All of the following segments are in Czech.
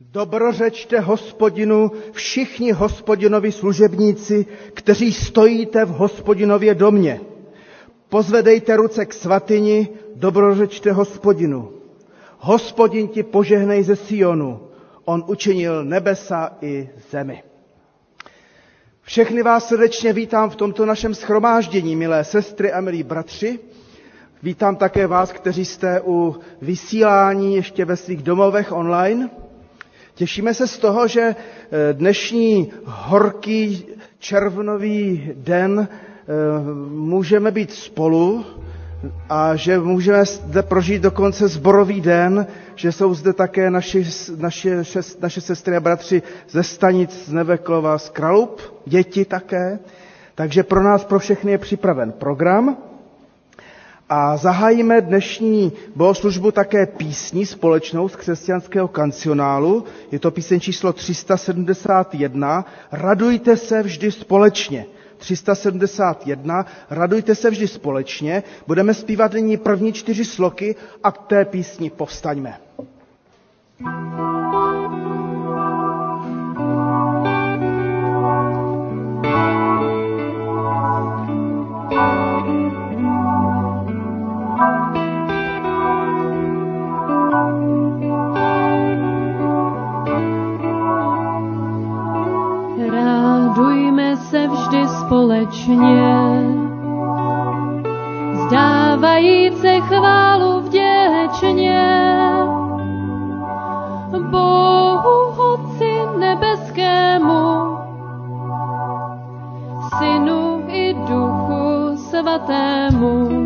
Dobrořečte hospodinu všichni hospodinovi služebníci, kteří stojíte v hospodinově domě. Pozvedejte ruce k svatyni, dobrořečte hospodinu. Hospodin ti požehnej ze Sionu, on učinil nebesa i zemi. Všechny vás srdečně vítám v tomto našem schromáždění, milé sestry a milí bratři. Vítám také vás, kteří jste u vysílání ještě ve svých domovech online. Těšíme se z toho, že eh, dnešní horký červnový den eh, můžeme být spolu a že můžeme zde prožít dokonce zborový den, že jsou zde také naši, naše, naše sestry a bratři ze stanic z Neveklova, z Kralup, děti také. Takže pro nás, pro všechny je připraven program. A zahájíme dnešní bohoslužbu také písní společnou z křesťanského kancionálu. Je to píseň číslo 371. Radujte se vždy společně. 371. Radujte se vždy společně. Budeme zpívat nyní první čtyři sloky a k té písni povstaňme. thank you společně. Zdávajíce chválu vděčně Bohu Otci nebeskému, Synu i Duchu svatému.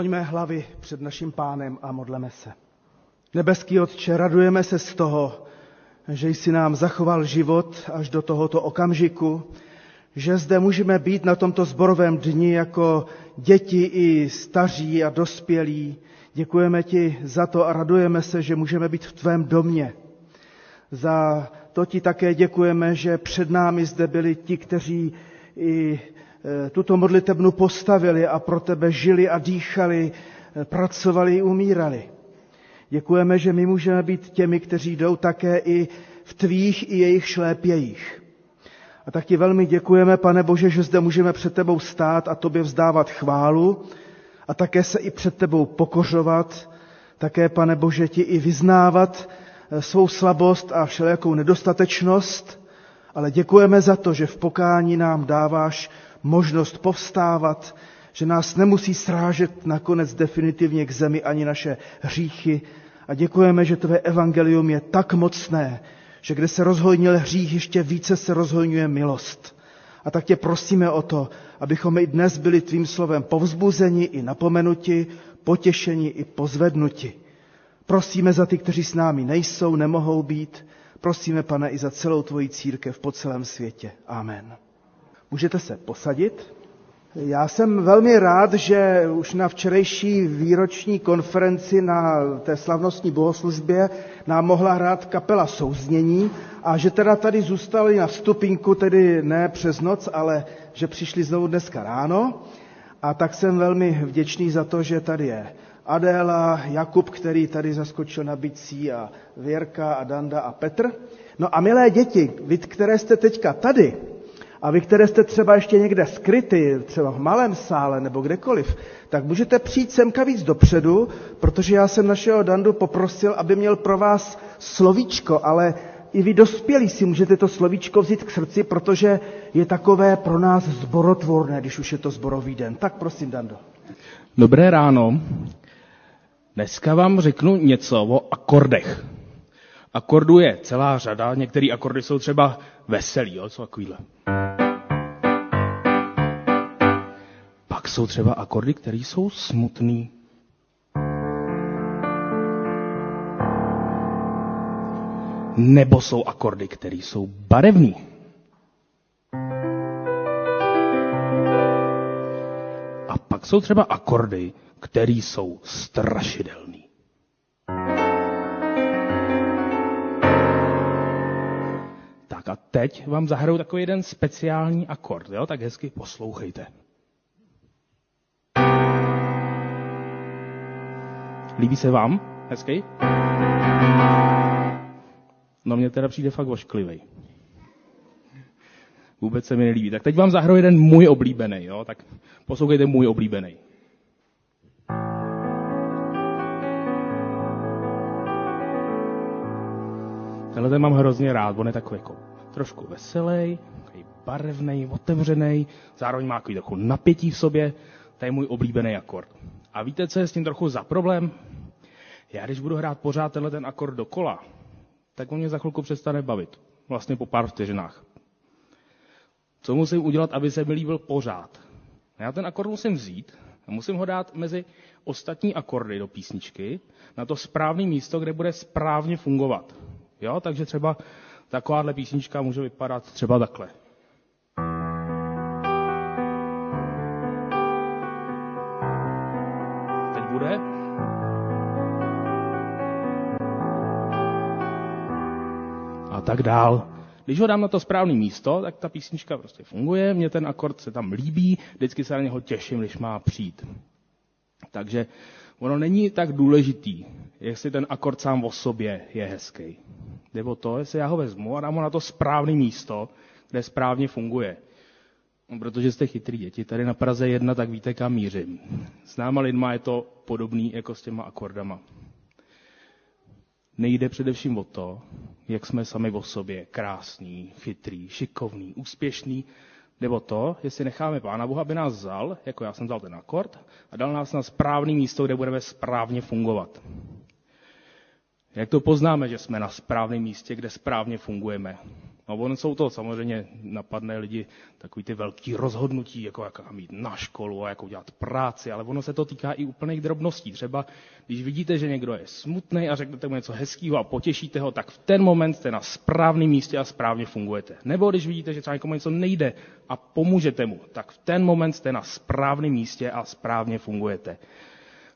Skloňme hlavy před naším pánem a modleme se. Nebeský Otče, radujeme se z toho, že jsi nám zachoval život až do tohoto okamžiku, že zde můžeme být na tomto zborovém dni jako děti i staří a dospělí. Děkujeme ti za to a radujeme se, že můžeme být v tvém domě. Za to ti také děkujeme, že před námi zde byli ti, kteří i tuto modlitebnu postavili a pro tebe žili a dýchali, eh, pracovali i umírali. Děkujeme, že my můžeme být těmi, kteří jdou také i v tvých i jejich šlépějích. A tak ti velmi děkujeme, pane Bože, že zde můžeme před tebou stát a tobě vzdávat chválu a také se i před tebou pokořovat, také, pane Bože, ti i vyznávat eh, svou slabost a všelijakou nedostatečnost, ale děkujeme za to, že v pokání nám dáváš možnost povstávat, že nás nemusí srážet nakonec definitivně k zemi ani naše hříchy. A děkujeme, že tvé evangelium je tak mocné, že kde se rozhojnil hřích, ještě více se rozhojňuje milost. A tak tě prosíme o to, abychom i dnes byli tvým slovem povzbuzeni i napomenuti, potěšeni i pozvednuti. Prosíme za ty, kteří s námi nejsou, nemohou být. Prosíme, pane, i za celou tvoji církev po celém světě. Amen. Můžete se posadit. Já jsem velmi rád, že už na včerejší výroční konferenci na té slavnostní bohoslužbě nám mohla hrát kapela souznění a že teda tady zůstali na vstupinku, tedy ne přes noc, ale že přišli znovu dneska ráno. A tak jsem velmi vděčný za to, že tady je Adéla, Jakub, který tady zaskočil na bicí a Věrka a Danda a Petr. No a milé děti, vy, které jste teďka tady, a vy, které jste třeba ještě někde skryty, třeba v malém sále nebo kdekoliv, tak můžete přijít semka víc dopředu, protože já jsem našeho Dandu poprosil, aby měl pro vás slovíčko, ale i vy dospělí si můžete to slovíčko vzít k srdci, protože je takové pro nás zborotvorné, když už je to zborový den. Tak prosím, Dando. Dobré ráno. Dneska vám řeknu něco o akordech. Akordů je celá řada, některé akordy jsou třeba veselý, jo, co takovýhle. Pak jsou třeba akordy, které jsou smutný. Nebo jsou akordy, které jsou barevný. A pak jsou třeba akordy, které jsou strašidelný. Tak a teď vám zahraju takový jeden speciální akord, jo? tak hezky poslouchejte. Líbí se vám? Hezký? No mně teda přijde fakt ošklivý. Vůbec se mi nelíbí. Tak teď vám zahraju jeden můj oblíbený, jo? tak poslouchejte můj oblíbený. Tenhle ten mám hrozně rád, on je takový jako trošku veselý, barevný, otevřený, zároveň má takový trochu napětí v sobě, to je můj oblíbený akord. A víte, co je s tím trochu za problém? Já když budu hrát pořád tenhle ten akord dokola, tak on mě za chvilku přestane bavit. Vlastně po pár vteřinách. Co musím udělat, aby se mi líbil pořád? Já ten akord musím vzít a musím ho dát mezi ostatní akordy do písničky na to správné místo, kde bude správně fungovat. Jo? Takže třeba takováhle písnička může vypadat třeba takhle. Teď bude. A tak dál. Když ho dám na to správné místo, tak ta písnička prostě funguje, mě ten akord se tam líbí, vždycky se na něho těším, když má přijít. Takže ono není tak důležitý, jestli ten akord sám o sobě je hezký. Jde o to, jestli já ho vezmu a dám ho na to správné místo, kde správně funguje. No, protože jste chytrý děti. Tady na Praze jedna, tak víte, kam mířím. S náma lidma je to podobný jako s těma akordama. Nejde především o to, jak jsme sami o sobě krásný, chytrý, šikovný, úspěšný, nebo to, jestli necháme Pána Boha, aby nás vzal, jako já jsem vzal ten akord, a dal nás na správné místo, kde budeme správně fungovat. Jak to poznáme, že jsme na správném místě, kde správně fungujeme? No, ono jsou to samozřejmě napadné lidi takový ty velký rozhodnutí, jako jak mít na školu a jako dělat práci, ale ono se to týká i úplných drobností. Třeba když vidíte, že někdo je smutný a řeknete mu něco hezkého a potěšíte ho, tak v ten moment jste na správném místě a správně fungujete. Nebo když vidíte, že třeba někomu něco nejde a pomůžete mu, tak v ten moment jste na správném místě a správně fungujete.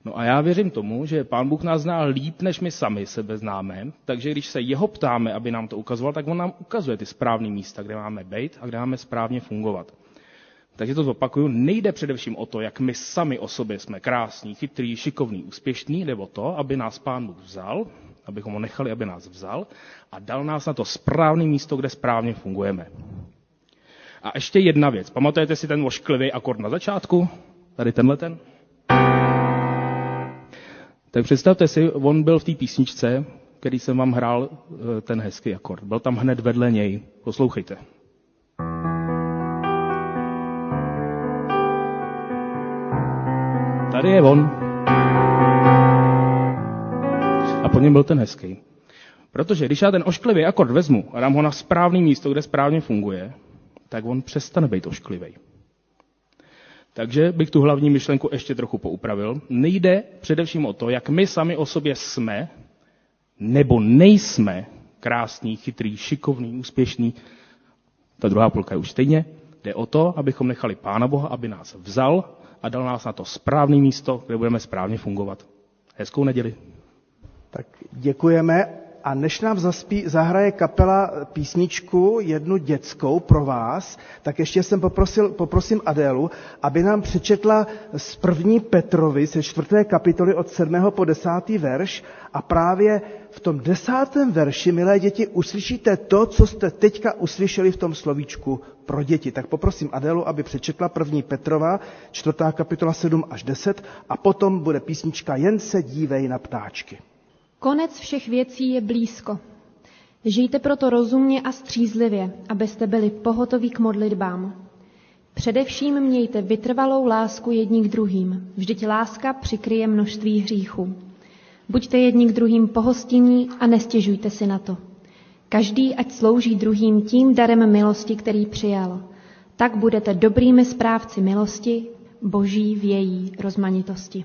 No a já věřím tomu, že Pán Bůh nás zná líp, než my sami sebe známe, takže když se jeho ptáme, aby nám to ukazoval, tak on nám ukazuje ty správné místa, kde máme být a kde máme správně fungovat. Takže to zopakuju, nejde především o to, jak my sami o sobě jsme krásní, chytrý, šikovný, úspěšný, nebo to, aby nás Pán Bůh vzal, abychom ho nechali, aby nás vzal a dal nás na to správné místo, kde správně fungujeme. A ještě jedna věc. Pamatujete si ten ošklivý akord na začátku? Tady tenhle ten? Tak představte si, on byl v té písničce, který jsem vám hrál, eh, ten hezký akord. Byl tam hned vedle něj. Poslouchejte. Tady je on. A po něm byl ten hezký. Protože když já ten ošklivý akord vezmu a dám ho na správné místo, kde správně funguje, tak on přestane být ošklivý. Takže bych tu hlavní myšlenku ještě trochu poupravil. Nejde především o to, jak my sami o sobě jsme, nebo nejsme krásný, chytrý, šikovný, úspěšný. Ta druhá půlka je už stejně. Jde o to, abychom nechali Pána Boha, aby nás vzal a dal nás na to správné místo, kde budeme správně fungovat. Hezkou neděli. Tak děkujeme a než nám zaspí, zahraje kapela písničku, jednu dětskou pro vás, tak ještě jsem poprosil, poprosím Adélu, aby nám přečetla z první Petrovi, ze čtvrté kapitoly od 7. po 10. verš a právě v tom desátém verši, milé děti, uslyšíte to, co jste teďka uslyšeli v tom slovíčku pro děti. Tak poprosím Adélu, aby přečetla první Petrova, čtvrtá kapitola 7 až 10 a potom bude písnička Jen se dívej na ptáčky. Konec všech věcí je blízko. Žijte proto rozumně a střízlivě, abyste byli pohotoví k modlitbám. Především mějte vytrvalou lásku jední k druhým. Vždyť láska přikryje množství hříchů. Buďte jedni k druhým pohostinní a nestěžujte si na to. Každý ať slouží druhým tím darem milosti, který přijal. Tak budete dobrými správci milosti, boží v její rozmanitosti.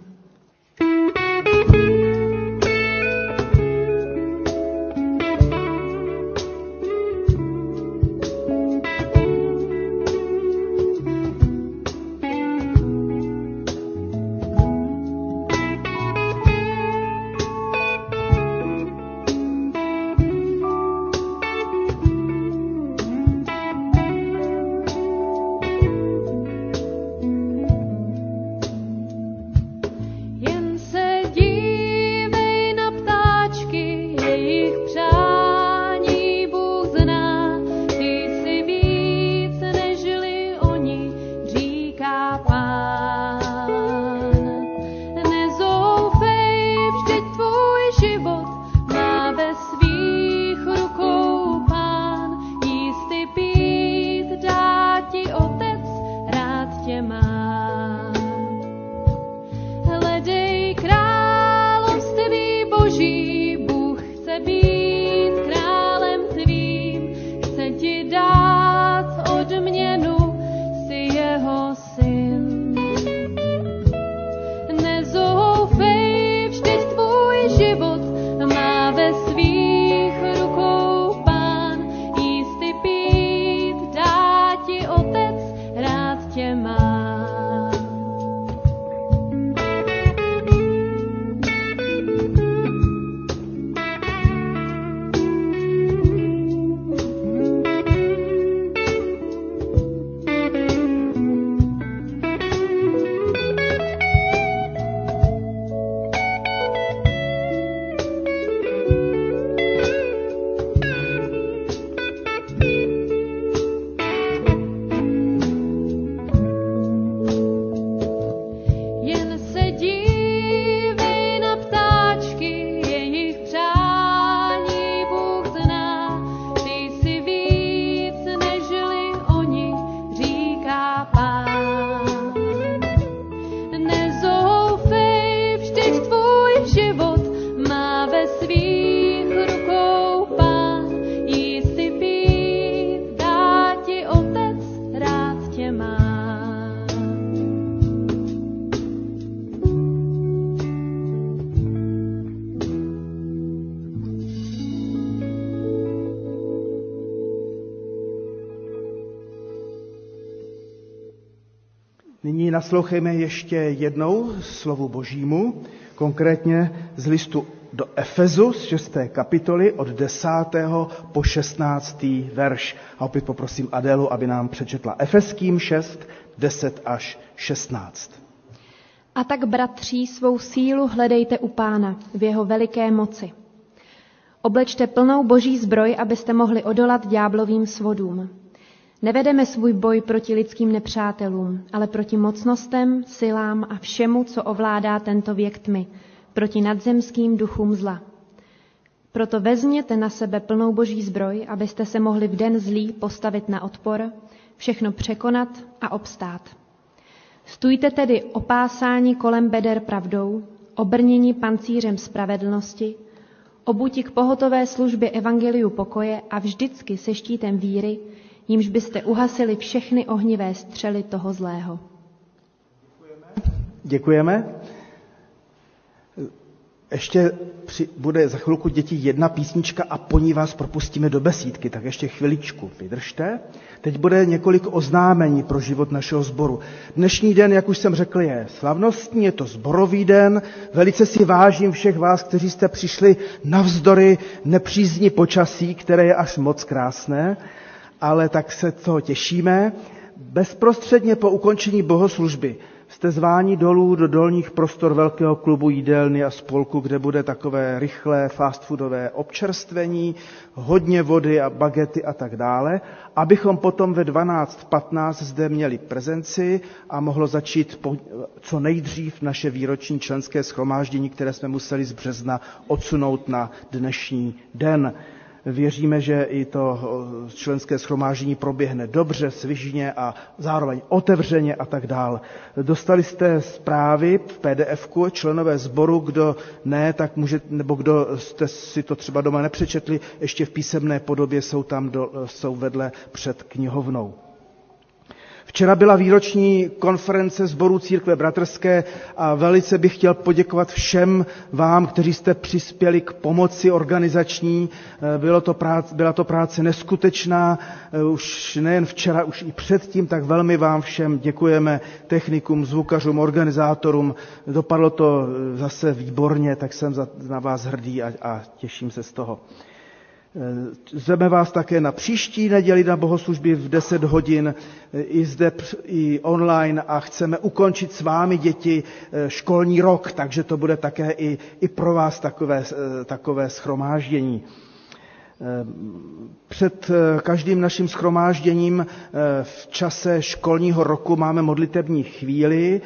Naslouchejme ještě jednou slovu božímu, konkrétně z listu do Efezu z 6. kapitoly od 10. po 16. verš. A opět poprosím Adélu, aby nám přečetla Efeským 6, 10 až 16. A tak, bratří, svou sílu hledejte u pána v jeho veliké moci. Oblečte plnou boží zbroj, abyste mohli odolat ďáblovým svodům. Nevedeme svůj boj proti lidským nepřátelům, ale proti mocnostem, silám a všemu, co ovládá tento věk tmy, proti nadzemským duchům zla. Proto vezměte na sebe plnou boží zbroj, abyste se mohli v den zlý postavit na odpor, všechno překonat a obstát. Stůjte tedy opásáni kolem beder pravdou, obrněni pancířem spravedlnosti, obuti k pohotové službě evangeliu pokoje a vždycky se štítem víry, jímž byste uhasili všechny ohnivé střely toho zlého. Děkujeme. Ještě při, bude za chvilku děti jedna písnička a po ní vás propustíme do besídky, tak ještě chviličku vydržte. Teď bude několik oznámení pro život našeho sboru. Dnešní den, jak už jsem řekl, je slavnostní, je to zborový den. Velice si vážím všech vás, kteří jste přišli navzdory nepřízni počasí, které je až moc krásné, ale tak se toho těšíme. Bezprostředně po ukončení bohoslužby jste zváni dolů do dolních prostor velkého klubu jídelny a spolku, kde bude takové rychlé fast foodové občerstvení, hodně vody a bagety a tak dále, abychom potom ve 12.15 zde měli prezenci a mohlo začít po, co nejdřív naše výroční členské schromáždění, které jsme museli z března odsunout na dnešní den. Věříme, že i to členské schromáždění proběhne dobře, svižně a zároveň otevřeně a tak dál. Dostali jste zprávy v pdf členové sboru, kdo ne, tak může, nebo kdo jste si to třeba doma nepřečetli, ještě v písemné podobě jsou tam do, jsou vedle před knihovnou. Včera byla výroční konference sboru církve bratrské a velice bych chtěl poděkovat všem vám, kteří jste přispěli k pomoci organizační. Bylo to práce, byla to práce neskutečná, už nejen včera, už i předtím, tak velmi vám všem děkujeme, technikům, zvukařům, organizátorům. Dopadlo to zase výborně, tak jsem na vás hrdý a, a těším se z toho. Zveme vás také na příští neděli na bohoslužby v 10 hodin i zde i online a chceme ukončit s vámi děti školní rok, takže to bude také i, i pro vás takové, takové schromáždění. Před každým naším schromážděním v čase školního roku máme modlitební chvíli,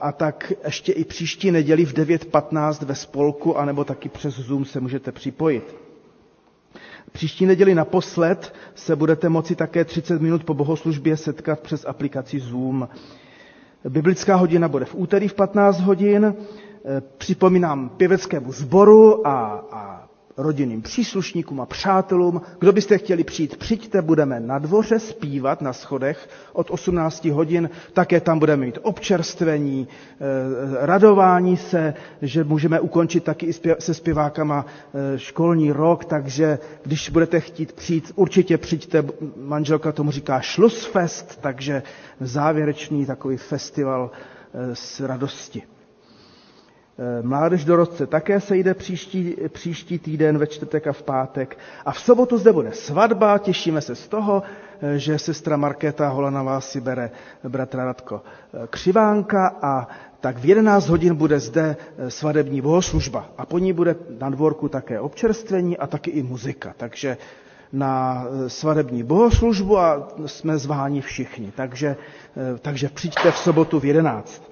a tak ještě i příští neděli v 9.15 ve spolku, anebo taky přes Zoom se můžete připojit. Příští neděli naposled se budete moci také 30 minut po bohoslužbě setkat přes aplikaci Zoom. Biblická hodina bude v úterý v 15 hodin. Připomínám pěveckému sboru a, a rodinným příslušníkům a přátelům. Kdo byste chtěli přijít, přijďte, budeme na dvoře zpívat na schodech od 18 hodin. Také tam budeme mít občerstvení, eh, radování se, že můžeme ukončit taky i se zpěvákama eh, školní rok, takže když budete chtít přijít, určitě přijďte, manželka tomu říká Schlussfest, takže závěrečný takový festival eh, s radosti. Eh, mládež doroste také se jde příští, příští týden ve čtvrtek a v pátek. A v sobotu zde bude svatba, těšíme se z toho, eh, že sestra Markéta Holanová si bere bratra Radko eh, Křivánka a tak v 11 hodin bude zde svadební bohoslužba. A po ní bude na dvorku také občerstvení a taky i muzika. Takže na svadební bohoslužbu a jsme zváni všichni. Takže, takže přijďte v sobotu v 11.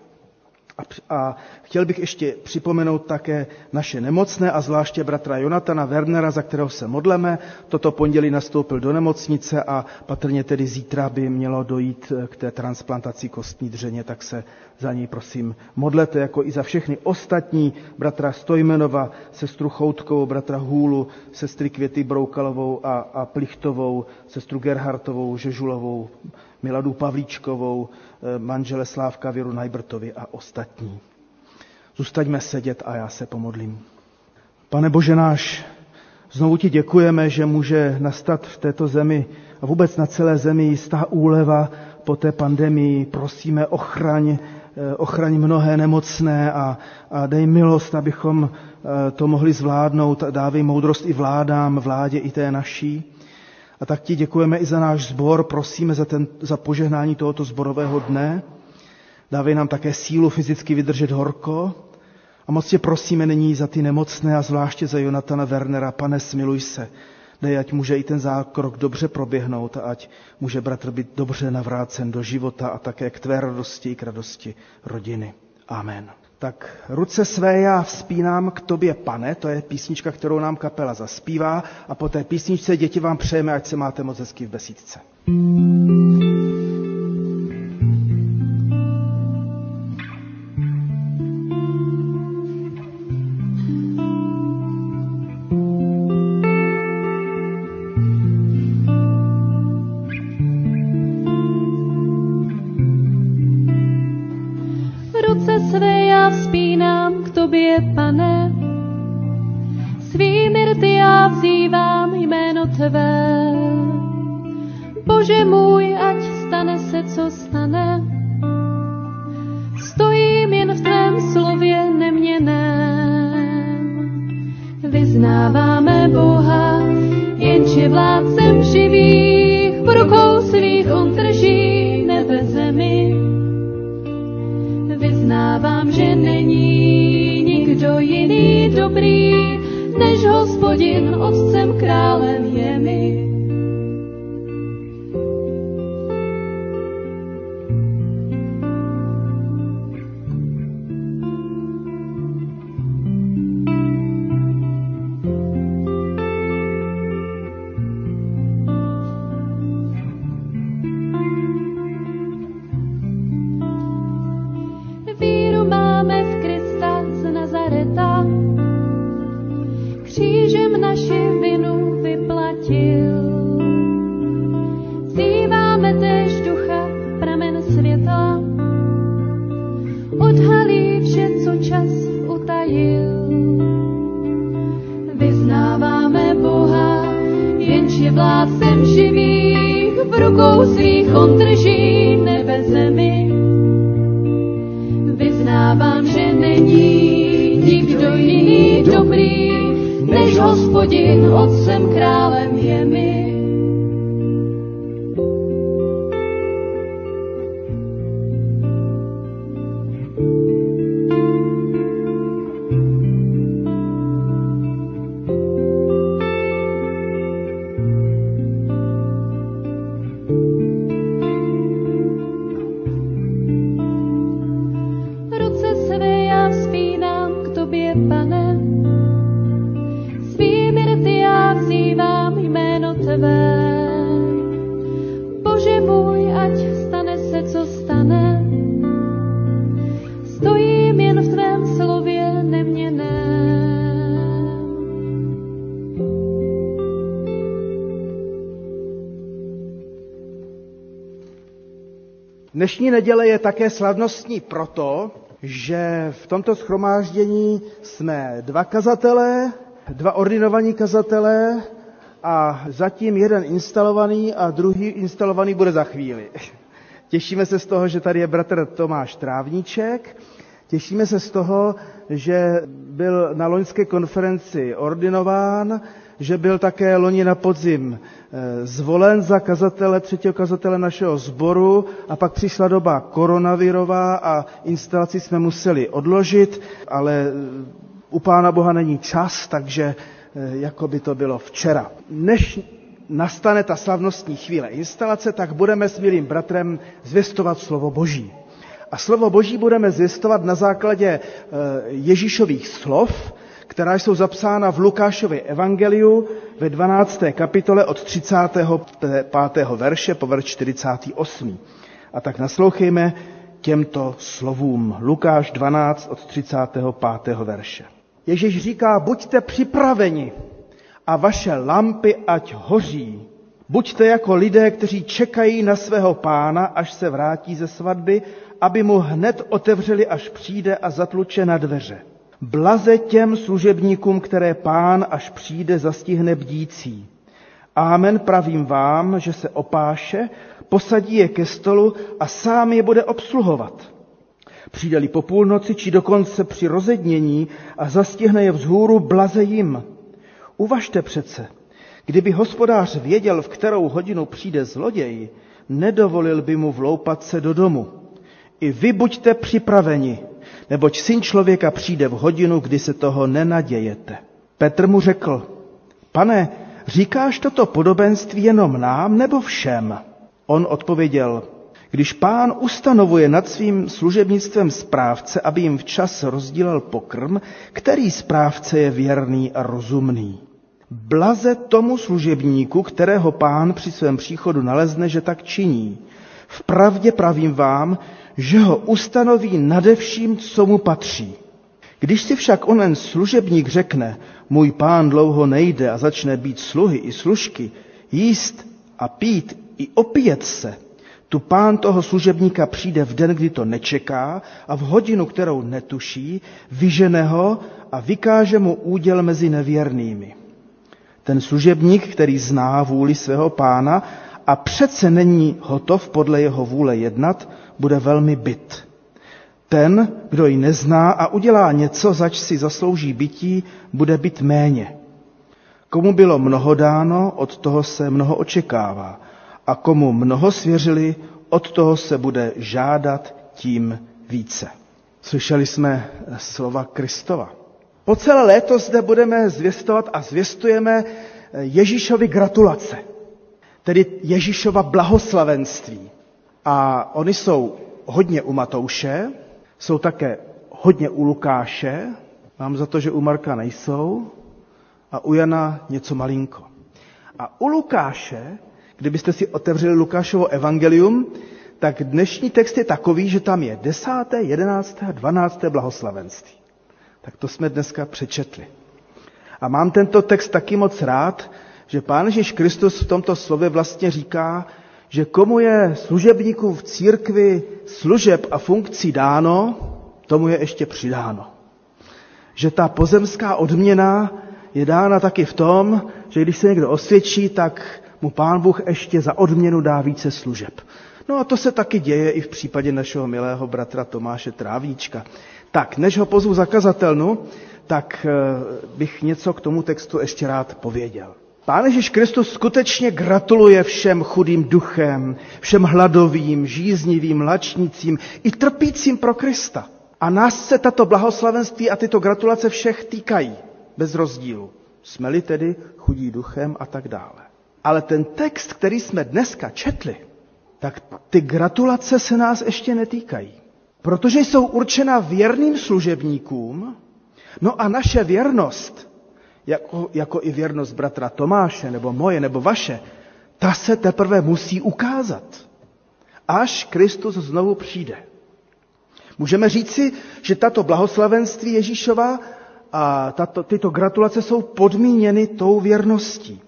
A, a chtěl bych ještě připomenout také naše nemocné a zvláště bratra Jonatana Wernera, za kterého se modleme. Toto pondělí nastoupil do nemocnice a patrně tedy zítra by mělo dojít k té transplantaci kostní dřeně, tak se za něj prosím modlete, jako i za všechny ostatní, bratra Stojmenova, sestru Choutkovou, bratra Hůlu, sestry Květy Broukalovou a, a Plichtovou, sestru Gerhartovou, Žežulovou, Miladu Pavlíčkovou, eh, manžele Slávka Věru Najbrtovi a ostatní. Zůstaňme sedět a já se pomodlím. Pane Bože náš, znovu ti děkujeme, že může nastat v této zemi a vůbec na celé zemi jistá úleva po té pandemii. Prosíme, ochraň, eh, ochraň mnohé nemocné a, a dej milost, abychom eh, to mohli zvládnout. Dávej moudrost i vládám, vládě i té naší. A tak ti děkujeme i za náš sbor, prosíme za, ten, za požehnání tohoto zborového dne. Dávej nám také sílu fyzicky vydržet horko. A moc tě prosíme nyní za ty nemocné a zvláště za Jonatana Wernera. Pane, smiluj se. Dej, ať může i ten zákrok dobře proběhnout a ať může bratr být dobře navrácen do života a také k tvé radosti i k radosti rodiny. Amen. Tak ruce své já vzpínám k tobě, pane, to je písnička, kterou nám kapela zaspívá a po té písničce děti vám přejeme, ať se máte moc hezky v besídce. Ruce Dnešní neděle je také slavnostní proto, že v tomto schromáždění jsme dva kazatelé, dva ordinovaní kazatelé a zatím jeden instalovaný a druhý instalovaný bude za chvíli. Těšíme se z toho, že tady je bratr Tomáš Trávníček. Těšíme se z toho, že byl na loňské konferenci ordinován, že byl také loni na podzim eh, zvolen za kazatele, třetího kazatele našeho sboru a pak přišla doba koronavirová a instalaci jsme museli odložit, ale eh, u Pána Boha není čas, takže eh, jako by to bylo včera. Než nastane ta slavnostní chvíle instalace, tak budeme s milým bratrem zvěstovat slovo Boží. A slovo Boží budeme zvěstovat na základě Ježíšových slov, která jsou zapsána v Lukášově evangeliu ve 12. kapitole od 35. verše po verš 48. A tak naslouchejme těmto slovům. Lukáš 12 od 35. verše. Ježíš říká, buďte připraveni a vaše lampy ať hoří. Buďte jako lidé, kteří čekají na svého pána, až se vrátí ze svatby, aby mu hned otevřeli, až přijde a zatluče na dveře. Blaze těm služebníkům, které pán, až přijde, zastihne bdící. Amen pravím vám, že se opáše, posadí je ke stolu a sám je bude obsluhovat. Přijde-li po půlnoci, či dokonce při rozednění a zastihne je vzhůru, blaze jim. Uvažte přece, kdyby hospodář věděl, v kterou hodinu přijde zloděj, nedovolil by mu vloupat se do domu. I vy buďte připraveni, neboť syn člověka přijde v hodinu, kdy se toho nenadějete. Petr mu řekl, pane, říkáš toto podobenství jenom nám nebo všem? On odpověděl, když pán ustanovuje nad svým služebnictvem správce, aby jim včas rozdílel pokrm, který správce je věrný a rozumný. Blaze tomu služebníku, kterého pán při svém příchodu nalezne, že tak činí. Vpravdě pravím vám, že ho ustanoví nade vším, co mu patří. Když si však onen služebník řekne, můj pán dlouho nejde a začne být sluhy i služky, jíst a pít i opět se, tu pán toho služebníka přijde v den, kdy to nečeká a v hodinu, kterou netuší, vyžene ho a vykáže mu úděl mezi nevěrnými. Ten služebník, který zná vůli svého pána a přece není hotov podle jeho vůle jednat, bude velmi byt. Ten, kdo ji nezná a udělá něco, zač si zaslouží bytí, bude být méně. Komu bylo mnoho dáno, od toho se mnoho očekává. A komu mnoho svěřili, od toho se bude žádat tím více. Slyšeli jsme slova Kristova. Po celé léto zde budeme zvěstovat a zvěstujeme Ježíšovi gratulace, tedy Ježíšova blahoslavenství. A oni jsou hodně u Matouše, jsou také hodně u Lukáše, mám za to, že u Marka nejsou, a u Jana něco malinko. A u Lukáše, kdybyste si otevřeli Lukášovo evangelium, tak dnešní text je takový, že tam je desáté, jedenácté a dvanácté blahoslavenství. Tak to jsme dneska přečetli. A mám tento text taky moc rád, že Pán Ježíš Kristus v tomto slově vlastně říká, že komu je služebníků v církvi služeb a funkcí dáno, tomu je ještě přidáno. Že ta pozemská odměna je dána taky v tom, že když se někdo osvědčí, tak mu pán Bůh ještě za odměnu dá více služeb. No a to se taky děje i v případě našeho milého bratra Tomáše Trávíčka. Tak, než ho pozvu zakazatelnu, tak eh, bych něco k tomu textu ještě rád pověděl. Pán Ježíš Kristus skutečně gratuluje všem chudým duchem, všem hladovým, žíznivým, lačnicím i trpícím pro Krista. A nás se tato blahoslavenství a tyto gratulace všech týkají, bez rozdílu. Jsme-li tedy chudí duchem a tak dále. Ale ten text, který jsme dneska četli, tak ty gratulace se nás ještě netýkají. Protože jsou určena věrným služebníkům, no a naše věrnost jako, jako i věrnost bratra Tomáše, nebo moje, nebo vaše, ta se teprve musí ukázat, až Kristus znovu přijde. Můžeme říci, že tato blahoslavenství Ježíšova a tato, tyto gratulace jsou podmíněny tou věrností.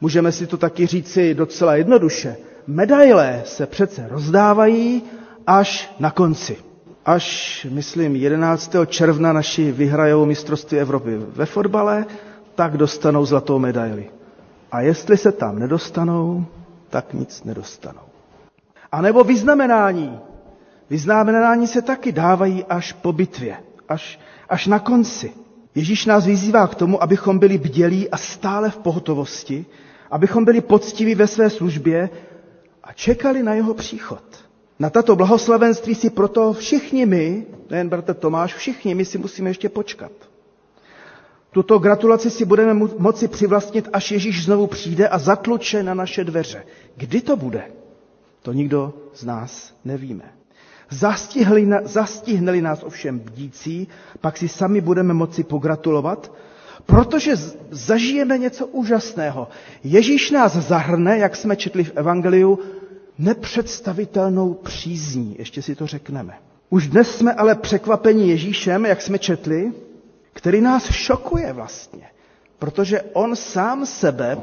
Můžeme si to taky říci docela jednoduše. Medaile se přece rozdávají až na konci až, myslím, 11. června naši vyhrajou mistrovství Evropy ve fotbale, tak dostanou zlatou medaili. A jestli se tam nedostanou, tak nic nedostanou. A nebo vyznamenání. Vyznamenání se taky dávají až po bitvě, až, až na konci. Ježíš nás vyzývá k tomu, abychom byli bdělí a stále v pohotovosti, abychom byli poctiví ve své službě a čekali na jeho příchod. Na tato blahoslavenství si proto všichni my, nejen bratr Tomáš, všichni my si musíme ještě počkat. Tuto gratulaci si budeme moci přivlastnit, až Ježíš znovu přijde a zatluče na naše dveře. Kdy to bude? To nikdo z nás nevíme. Zastihne-li nás ovšem bdící, pak si sami budeme moci pogratulovat, protože zažijeme něco úžasného. Ježíš nás zahrne, jak jsme četli v Evangeliu, nepředstavitelnou přízní. Ještě si to řekneme. Už dnes jsme ale překvapeni Ježíšem, jak jsme četli, který nás šokuje vlastně. Protože on sám sebe,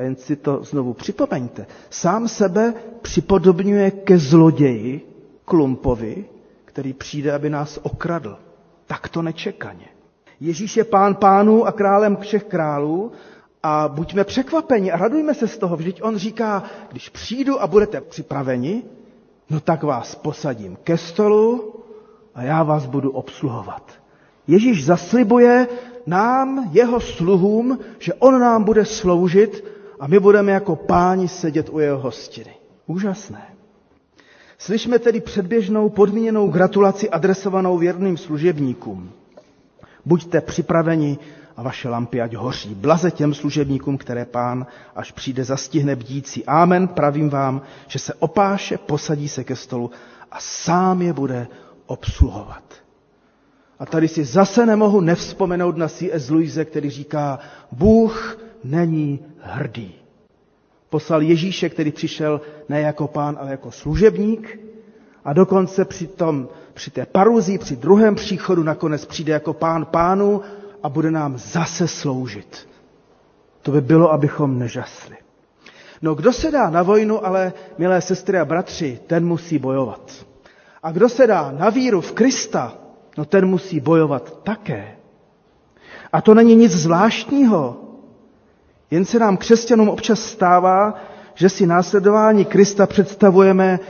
jen si to znovu připomeňte, sám sebe připodobňuje ke zloději, klumpovi, který přijde, aby nás okradl. Tak to nečekaně. Ježíš je pán pánů a králem všech králů a buďme překvapeni a radujme se z toho. Vždyť on říká, když přijdu a budete připraveni, no tak vás posadím ke stolu a já vás budu obsluhovat. Ježíš zaslibuje nám, jeho sluhům, že on nám bude sloužit a my budeme jako páni sedět u jeho hostiny. Úžasné. Slyšme tedy předběžnou podmíněnou gratulaci adresovanou věrným služebníkům. Buďte připraveni a vaše lampy ať hoří. Blaze těm služebníkům, které pán, až přijde, zastihne bdící. Amen, pravím vám, že se opáše, posadí se ke stolu a sám je bude obsluhovat. A tady si zase nemohu nevzpomenout na C.S. Louise, který říká, Bůh není hrdý. Poslal Ježíše, který přišel ne jako pán, ale jako služebník a dokonce při, tom, při té paruzí, při druhém příchodu nakonec přijde jako pán pánu a bude nám zase sloužit. To by bylo, abychom nežasli. No kdo se dá na vojnu, ale milé sestry a bratři, ten musí bojovat. A kdo se dá na víru v Krista, no ten musí bojovat také. A to není nic zvláštního. Jen se nám křesťanům občas stává, že si následování Krista představujeme,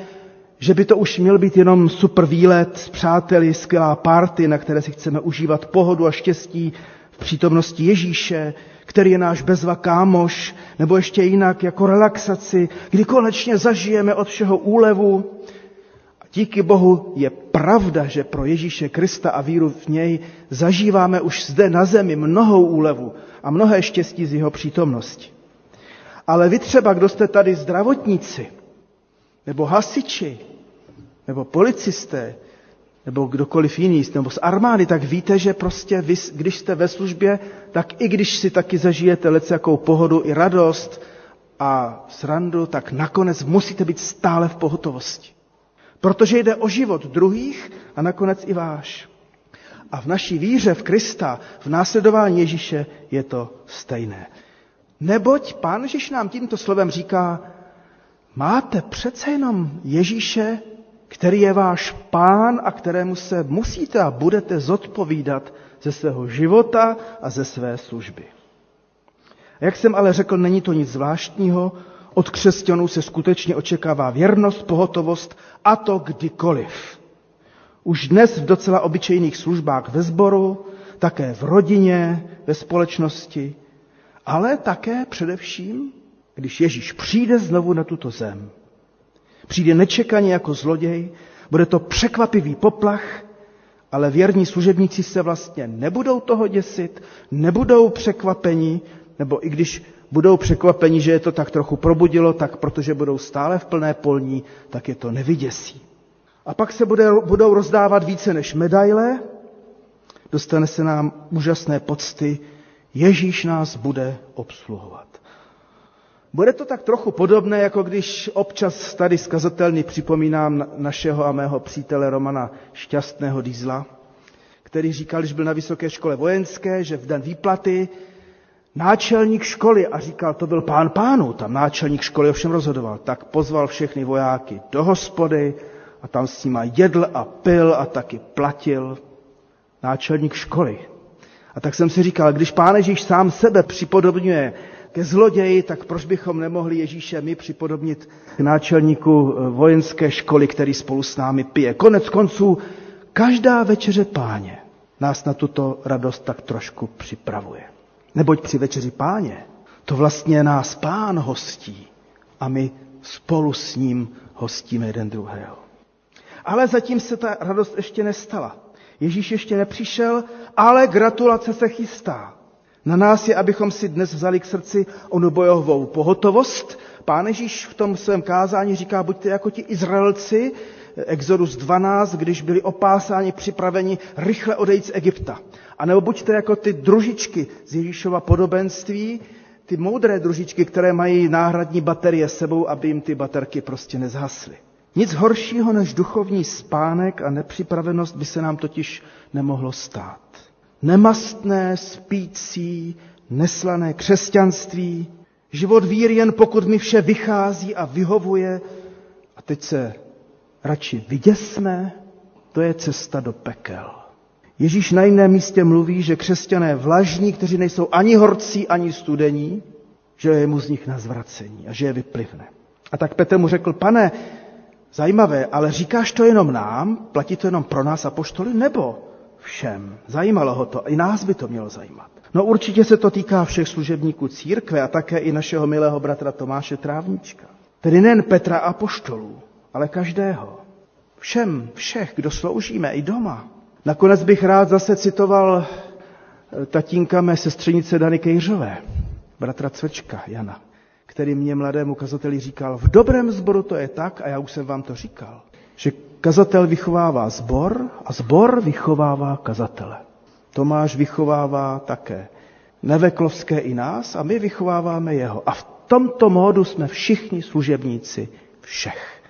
že by to už měl být jenom super výlet s přáteli, skvělá party, na které si chceme užívat pohodu a štěstí v přítomnosti Ježíše, který je náš bezva kámoš, nebo ještě jinak jako relaxaci, kdy konečně zažijeme od všeho úlevu. A díky Bohu je pravda, že pro Ježíše Krista a víru v něj zažíváme už zde na zemi mnohou úlevu a mnohé štěstí z jeho přítomnosti. Ale vy třeba, kdo jste tady zdravotníci, nebo hasiči, nebo policisté, nebo kdokoliv jiný, nebo z armády, tak víte, že prostě vy, když jste ve službě, tak i když si taky zažijete jakou pohodu i radost a srandu, tak nakonec musíte být stále v pohotovosti. Protože jde o život druhých a nakonec i váš. A v naší víře v Krista, v následování Ježíše je to stejné. Neboť Pán Ježíš nám tímto slovem říká, máte přece jenom Ježíše, který je váš pán a kterému se musíte a budete zodpovídat ze svého života a ze své služby. Jak jsem ale řekl, není to nic zvláštního, od křesťanů se skutečně očekává věrnost, pohotovost a to kdykoliv. Už dnes v docela obyčejných službách ve sboru, také v rodině, ve společnosti, ale také především, když Ježíš přijde znovu na tuto zem. Přijde nečekaně jako zloděj, bude to překvapivý poplach, ale věrní služebníci se vlastně nebudou toho děsit, nebudou překvapeni, nebo i když budou překvapeni, že je to tak trochu probudilo, tak protože budou stále v plné polní, tak je to nevyděsí. A pak se bude, budou rozdávat více než medaile, dostane se nám úžasné pocty, Ježíš nás bude obsluhovat. Bude to tak trochu podobné, jako když občas tady skazatelný připomínám našeho a mého přítele Romana Šťastného Dýzla, který říkal, když byl na vysoké škole vojenské, že v den výplaty náčelník školy, a říkal, to byl pán pánu, tam náčelník školy ovšem rozhodoval, tak pozval všechny vojáky do hospody a tam s nima jedl a pil a taky platil náčelník školy. A tak jsem si říkal, když pán Ježíš sám sebe připodobňuje ke zloději, tak proč bychom nemohli Ježíše my připodobnit k náčelníku eh, vojenské školy, který spolu s námi pije. Konec konců, každá večeře páně nás na tuto radost tak trošku připravuje. Neboť při večeři páně to vlastně nás pán hostí a my spolu s ním hostíme jeden druhého. Ale zatím se ta radost ještě nestala. Ježíš ještě nepřišel, ale gratulace se chystá. Na nás je, abychom si dnes vzali k srdci onu bojovou pohotovost. Pán Ježíš v tom svém kázání říká, buďte jako ti Izraelci, Exodus 12, když byli opásáni, připraveni rychle odejít z Egypta. A nebo buďte jako ty družičky z Ježíšova podobenství, ty moudré družičky, které mají náhradní baterie sebou, aby jim ty baterky prostě nezhasly. Nic horšího než duchovní spánek a nepřipravenost by se nám totiž nemohlo stát nemastné, spící, neslané křesťanství, život víry jen pokud mi vše vychází a vyhovuje a teď se radši vyděsme, to je cesta do pekel. Ježíš na jiném místě mluví, že křesťané vlažní, kteří nejsou ani horcí, ani studení, že je mu z nich na zvracení a že je vyplivne. A tak Petr mu řekl, pane, zajímavé, ale říkáš to jenom nám, platí to jenom pro nás a poštoli, nebo všem. Zajímalo ho to, i nás by to mělo zajímat. No určitě se to týká všech služebníků církve a také i našeho milého bratra Tomáše Trávnička. Tedy nejen Petra a poštolů, ale každého. Všem, všech, kdo sloužíme i doma. Nakonec bych rád zase citoval tatínka mé sestřenice Dany Kejřové, bratra Cvečka Jana, který mě mladému kazateli říkal, v dobrém sboru to je tak, a já už jsem vám to říkal, že kazatel vychovává zbor a zbor vychovává kazatele. Tomáš vychovává také Neveklovské i nás a my vychováváme jeho. A v tomto módu jsme všichni služebníci všech.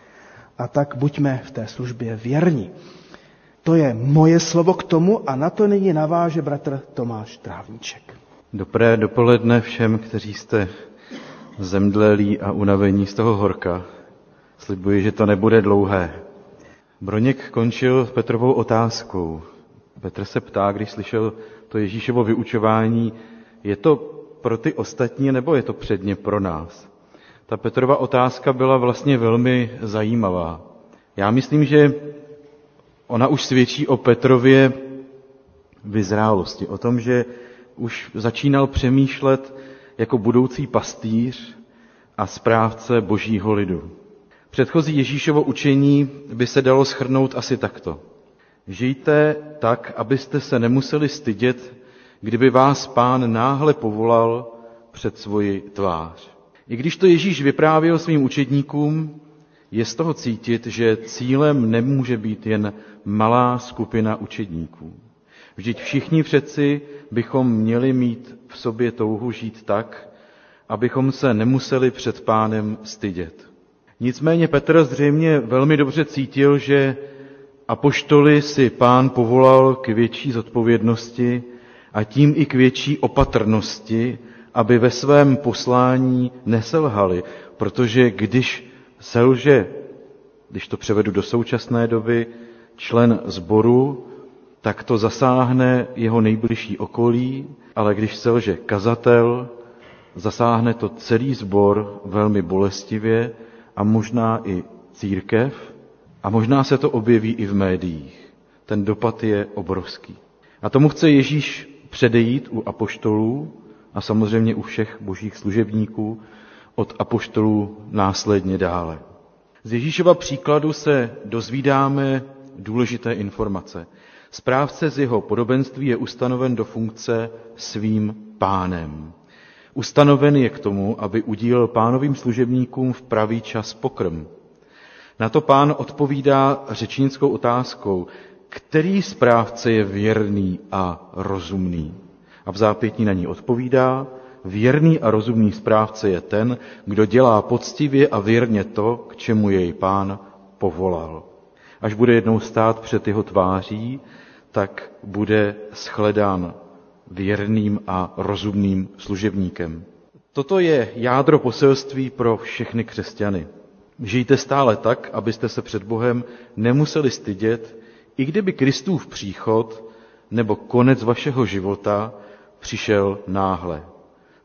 A tak buďme v té službě věrní. To je moje slovo k tomu a na to nyní naváže bratr Tomáš Trávníček. Dobré dopoledne všem, kteří jste zemdlelí a unavení z toho horka. Slibuji, že to nebude dlouhé. Broněk končil Petrovou otázkou. Petr se ptá, když slyšel to Ježíšovo vyučování, je to pro ty ostatní nebo je to předně pro nás? Ta Petrova otázka byla vlastně velmi zajímavá. Já myslím, že ona už svědčí o Petrově vyzrálosti, o tom, že už začínal přemýšlet jako budoucí pastýř a správce božího lidu. Předchozí Ježíšovo učení by se dalo schrnout asi takto. Žijte tak, abyste se nemuseli stydět, kdyby vás pán náhle povolal před svoji tvář. I když to Ježíš vyprávěl svým učedníkům, je z toho cítit, že cílem nemůže být jen malá skupina učedníků. Vždyť všichni přeci bychom měli mít v sobě touhu žít tak, abychom se nemuseli před pánem stydět. Nicméně Petr zřejmě velmi dobře cítil, že apoštoli si pán povolal k větší zodpovědnosti a tím i k větší opatrnosti, aby ve svém poslání neselhali, protože když selže, když to převedu do současné doby, člen zboru, tak to zasáhne jeho nejbližší okolí, ale když selže kazatel, zasáhne to celý zbor velmi bolestivě a možná i církev a možná se to objeví i v médiích. Ten dopad je obrovský. A tomu chce Ježíš předejít u apoštolů a samozřejmě u všech božích služebníků, od apoštolů následně dále. Z Ježíšova příkladu se dozvídáme důležité informace. Správce z jeho podobenství je ustanoven do funkce svým pánem. Ustanoven je k tomu, aby udílel pánovým služebníkům v pravý čas pokrm. Na to pán odpovídá řečnickou otázkou, který správce je věrný a rozumný. A v zápětí na ní odpovídá, věrný a rozumný správce je ten, kdo dělá poctivě a věrně to, k čemu jej pán povolal. Až bude jednou stát před jeho tváří, tak bude shledán věrným a rozumným služebníkem. Toto je jádro poselství pro všechny křesťany. Žijte stále tak, abyste se před Bohem nemuseli stydět, i kdyby Kristův příchod nebo konec vašeho života přišel náhle.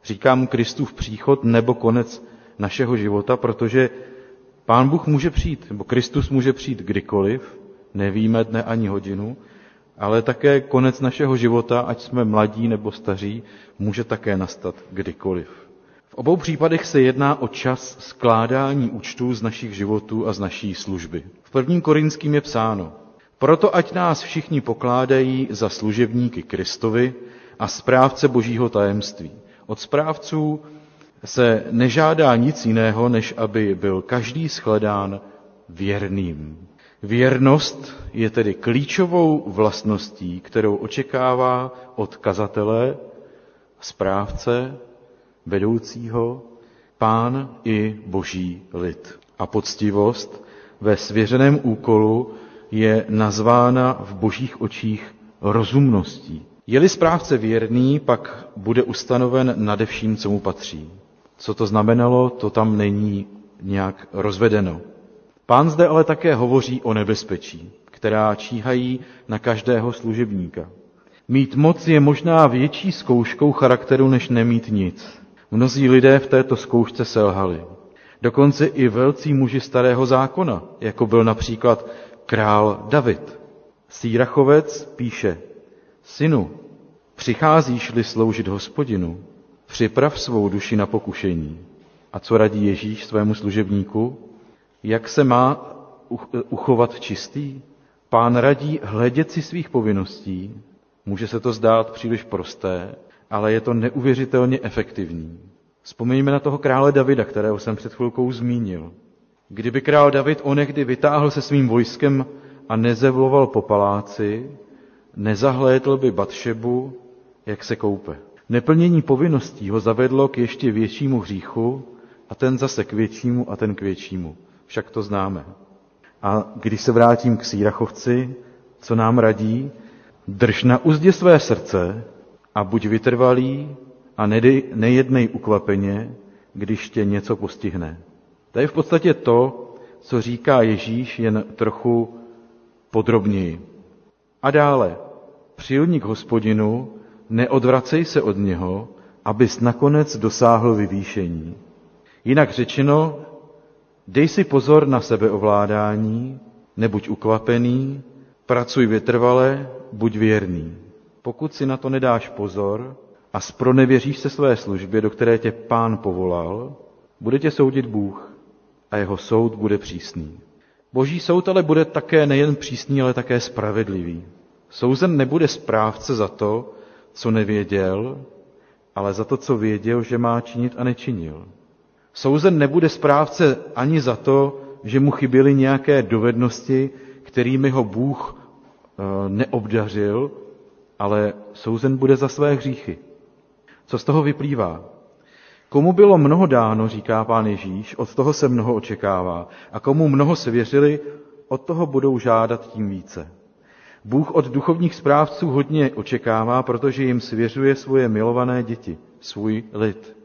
Říkám Kristův příchod nebo konec našeho života, protože Pán Bůh může přijít, nebo Kristus může přijít kdykoliv, nevíme dne ani hodinu, ale také konec našeho života, ať jsme mladí nebo staří, může také nastat kdykoliv. V obou případech se jedná o čas skládání účtů z našich životů a z naší služby. V prvním korinským je psáno, proto ať nás všichni pokládají za služebníky Kristovi a správce božího tajemství. Od správců se nežádá nic jiného, než aby byl každý shledán věrným. Věrnost je tedy klíčovou vlastností, kterou očekává od kazatele, správce, vedoucího, pán i boží lid. A poctivost ve svěřeném úkolu je nazvána v božích očích rozumností. Je-li správce věrný, pak bude ustanoven nade vším, co mu patří. Co to znamenalo, to tam není nějak rozvedeno. Pán zde ale také hovoří o nebezpečí, která číhají na každého služebníka. Mít moc je možná větší zkouškou charakteru, než nemít nic. Mnozí lidé v této zkoušce selhali. Dokonce i velcí muži starého zákona, jako byl například král David. Sýrachovec píše, synu, přicházíš-li sloužit hospodinu, připrav svou duši na pokušení. A co radí Ježíš svému služebníku? Jak se má uchovat čistý? Pán radí hledět si svých povinností, Může se to zdát příliš prosté, ale je to neuvěřitelně efektivní. Vzpomeňme na toho krále Davida, kterého jsem před chvilkou zmínil. Kdyby král David onehdy vytáhl se svým vojskem a nezevloval po paláci, nezahlédl by Batšebu, jak se koupe. Neplnění povinností ho zavedlo k ještě většímu hříchu a ten zase k většímu a ten k většímu. Však to známe. A když se vrátím k Sýrachovci, co nám radí, drž na uzdě své srdce a buď vytrvalý a nejednej ukvapeně, když tě něco postihne. To je v podstatě to, co říká Ježíš, jen trochu podrobněji. A dále, přilní k hospodinu, neodvracej se od něho, abys nakonec dosáhl vyvýšení. Jinak řečeno, dej si pozor na sebeovládání, nebuď ukvapený, pracuj vytrvale, buď věrný. Pokud si na to nedáš pozor a spronevěříš se své službě, do které tě pán povolal, bude tě soudit Bůh a jeho soud bude přísný. Boží soud ale bude také nejen přísný, ale také spravedlivý. Souzen nebude správce za to, co nevěděl, ale za to, co věděl, že má činit a nečinil. Souzen nebude správce ani za to, že mu chyběly nějaké dovednosti, kterými ho Bůh eh, neobdařil, ale souzen bude za své hříchy. Co z toho vyplývá? Komu bylo mnoho dáno, říká pán Ježíš, od toho se mnoho očekává. A komu mnoho se věřili, od toho budou žádat tím více. Bůh od duchovních správců hodně očekává, protože jim svěřuje svoje milované děti, svůj lid.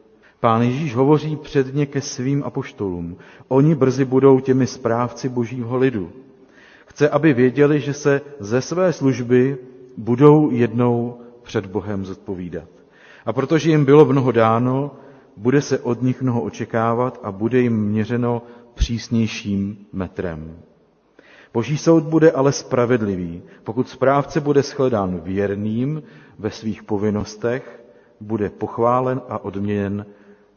Pán Ježíš hovoří předně ke svým apoštolům. Oni brzy budou těmi správci božího lidu. Chce, aby věděli, že se ze své služby budou jednou před Bohem zodpovídat. A protože jim bylo mnoho dáno, bude se od nich mnoho očekávat a bude jim měřeno přísnějším metrem. Boží soud bude ale spravedlivý. Pokud správce bude shledán věrným ve svých povinnostech, bude pochválen a odměněn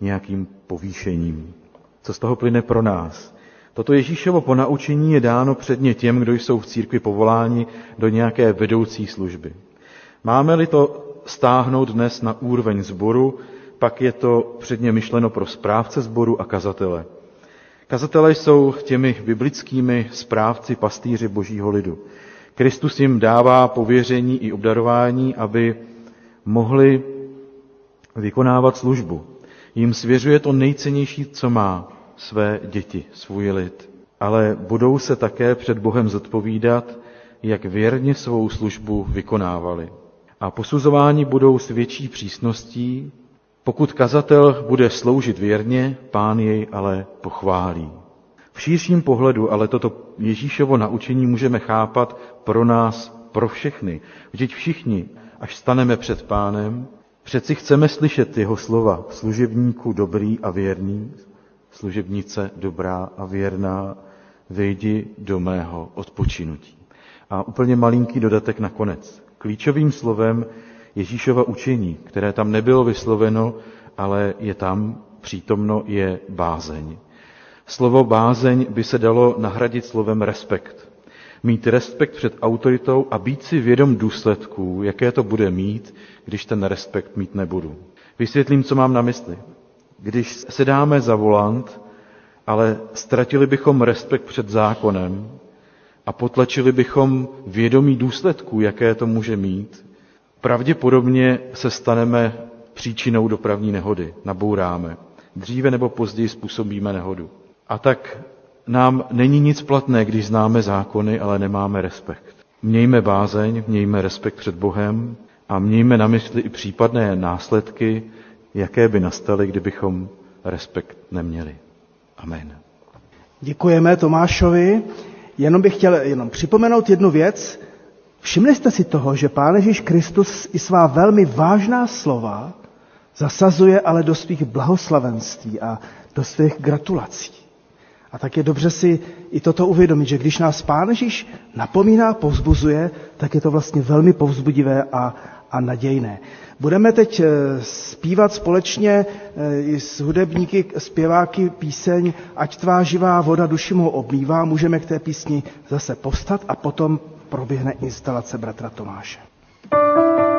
nějakým povýšením. Co z toho plyne pro nás? Toto Ježíšovo ponaučení je dáno předně těm, kdo jsou v církvi povoláni do nějaké vedoucí služby. Máme-li to stáhnout dnes na úroveň zboru, pak je to předně myšleno pro správce sboru a kazatele. Kazatelé jsou těmi biblickými správci, pastýři božího lidu. Kristus jim dává pověření i obdarování, aby mohli vykonávat službu. Jim svěřuje to nejcennější, co má, své děti, svůj lid. Ale budou se také před Bohem zodpovídat, jak věrně svou službu vykonávali. A posuzování budou s větší přísností, pokud kazatel bude sloužit věrně, pán jej ale pochválí. V širším pohledu ale toto Ježíšovo naučení můžeme chápat pro nás, pro všechny. Vždyť všichni, až staneme před pánem, přeci chceme slyšet jeho slova, služebníku dobrý a věrný, služebnice dobrá a věrná, vejdi do mého odpočinutí. A úplně malinký dodatek nakonec. Klíčovým slovem Ježíšova učení, které tam nebylo vysloveno, ale je tam přítomno, je bázeň. Slovo bázeň by se dalo nahradit slovem respekt. Mít respekt před autoritou a být si vědom důsledků, jaké to bude mít, když ten respekt mít nebudu. Vysvětlím, co mám na mysli. Když se dáme za volant, ale ztratili bychom respekt před zákonem a potlačili bychom vědomí důsledků, jaké to může mít, pravděpodobně se staneme příčinou dopravní nehody, nabouráme. Dříve nebo později způsobíme nehodu. A tak nám není nic platné, když známe zákony, ale nemáme respekt. Mějme bázeň, mějme respekt před Bohem a mějme na mysli i případné následky, jaké by nastaly, kdybychom respekt neměli. Amen. Děkujeme Tomášovi. Jenom bych chtěl jenom připomenout jednu věc. Všimli jste si toho, že Pán Ježíš Kristus i svá velmi vážná slova zasazuje ale do svých blahoslavenství a do svých gratulací. A tak je dobře si i toto uvědomit, že když nás Pán Ježíš napomíná, povzbuzuje, tak je to vlastně velmi povzbudivé a, a nadějné. Budeme teď eh, zpívat společně eh, s hudebníky, zpěváky píseň Ať tvá živá voda duši mou obmývá. Můžeme k té písni zase povstat a potom proběhne instalace bratra Tomáše. thank you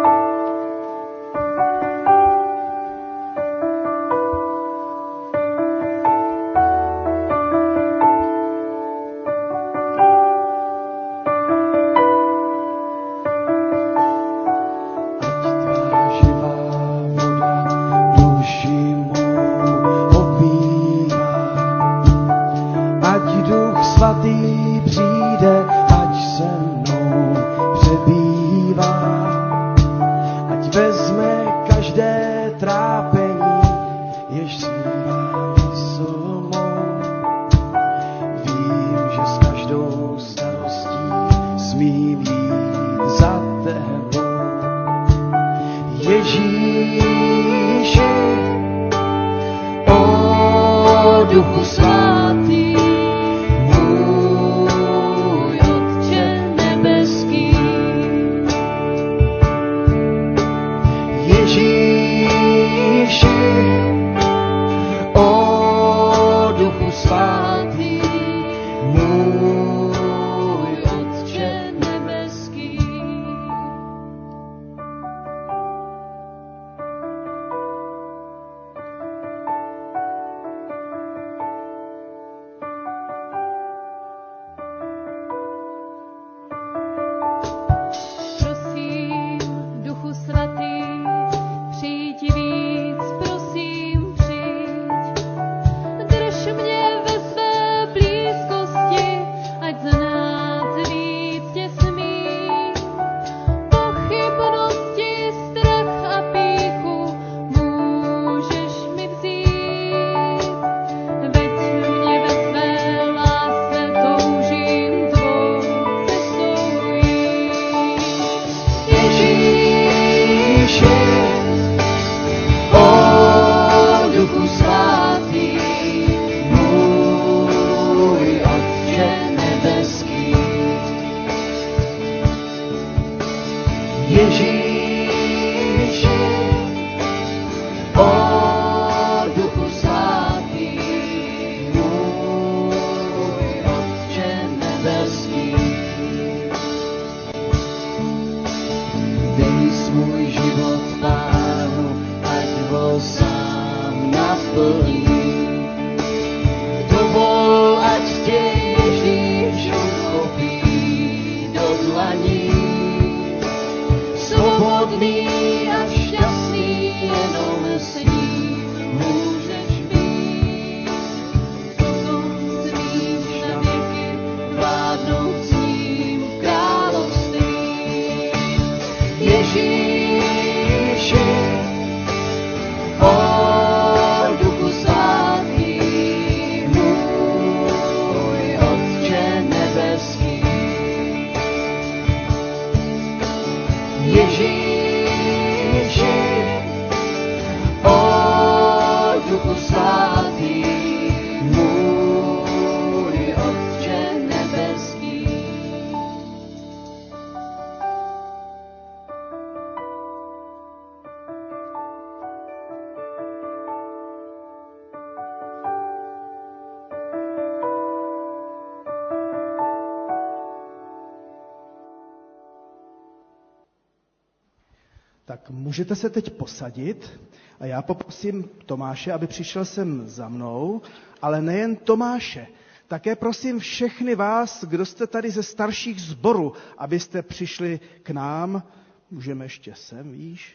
můžete se teď posadit a já poprosím Tomáše, aby přišel sem za mnou, ale nejen Tomáše, také prosím všechny vás, kdo jste tady ze starších zborů, abyste přišli k nám. Můžeme ještě sem, víš?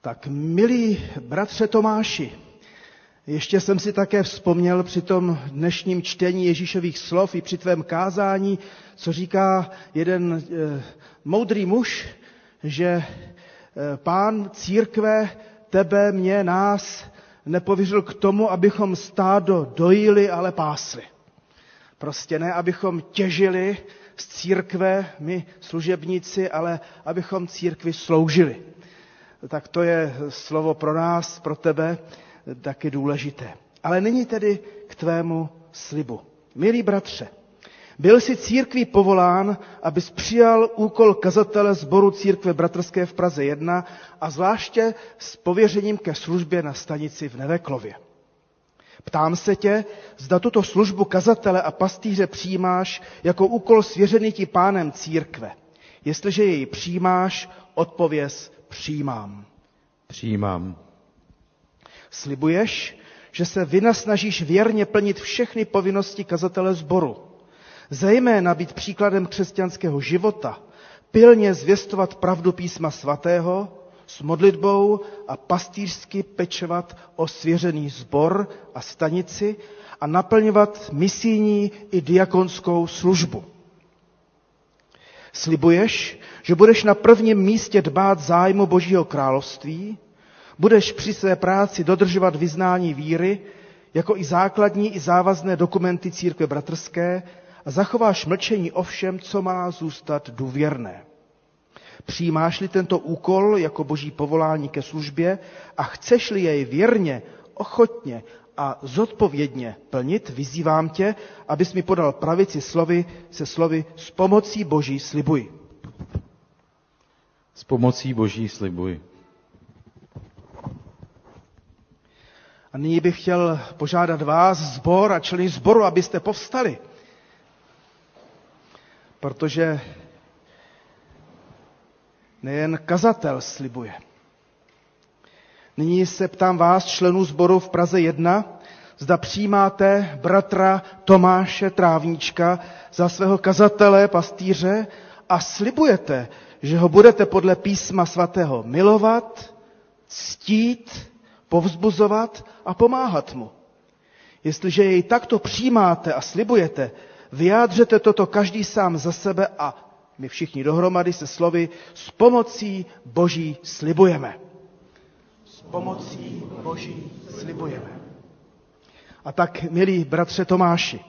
Tak milí bratře Tomáši, ještě jsem si také vzpomněl při tom dnešním čtení Ježíšových slov i při tvém kázání, co říká jeden e, moudrý muž, že pán církve, tebe, mě, nás nepověřil k tomu, abychom stádo dojili, ale pásli. Prostě ne, abychom těžili z církve, my služebníci, ale abychom církvi sloužili. Tak to je slovo pro nás, pro tebe, taky důležité. Ale nyní tedy k tvému slibu. Milí bratře, byl si církví povolán, abys přijal úkol kazatele sboru církve bratrské v Praze 1 a zvláště s pověřením ke službě na stanici v Neveklově. Ptám se tě, zda tuto službu kazatele a pastýře přijímáš jako úkol svěřený ti pánem církve. Jestliže jej přijímáš, odpověz přijímám. Přijímám. Slibuješ, že se vynasnažíš věrně plnit všechny povinnosti kazatele sboru, zejména být příkladem křesťanského života, pilně zvěstovat pravdu písma svatého, s modlitbou a pastýřsky pečovat o svěřený sbor a stanici a naplňovat misijní i diakonskou službu. Slibuješ, že budeš na prvním místě dbát zájmu Božího království, budeš při své práci dodržovat vyznání víry, jako i základní i závazné dokumenty církve bratrské a zachováš mlčení o všem, co má zůstat důvěrné. Přijímáš-li tento úkol jako boží povolání ke službě a chceš-li jej věrně, ochotně a zodpovědně plnit, vyzývám tě, abys mi podal pravici slovy se slovy s pomocí boží slibuj. S pomocí boží slibuj. A nyní bych chtěl požádat vás, zbor a členy zboru, abyste povstali. Protože nejen kazatel slibuje. Nyní se ptám vás, členů sboru v Praze 1, zda přijímáte bratra Tomáše Trávníčka za svého kazatele, pastýře a slibujete, že ho budete podle písma svatého milovat, ctít, povzbuzovat a pomáhat mu. Jestliže jej takto přijímáte a slibujete, vyjádřete toto každý sám za sebe a my všichni dohromady se slovy s pomocí Boží slibujeme. S pomocí Boží slibujeme. A tak, milí bratře Tomáši,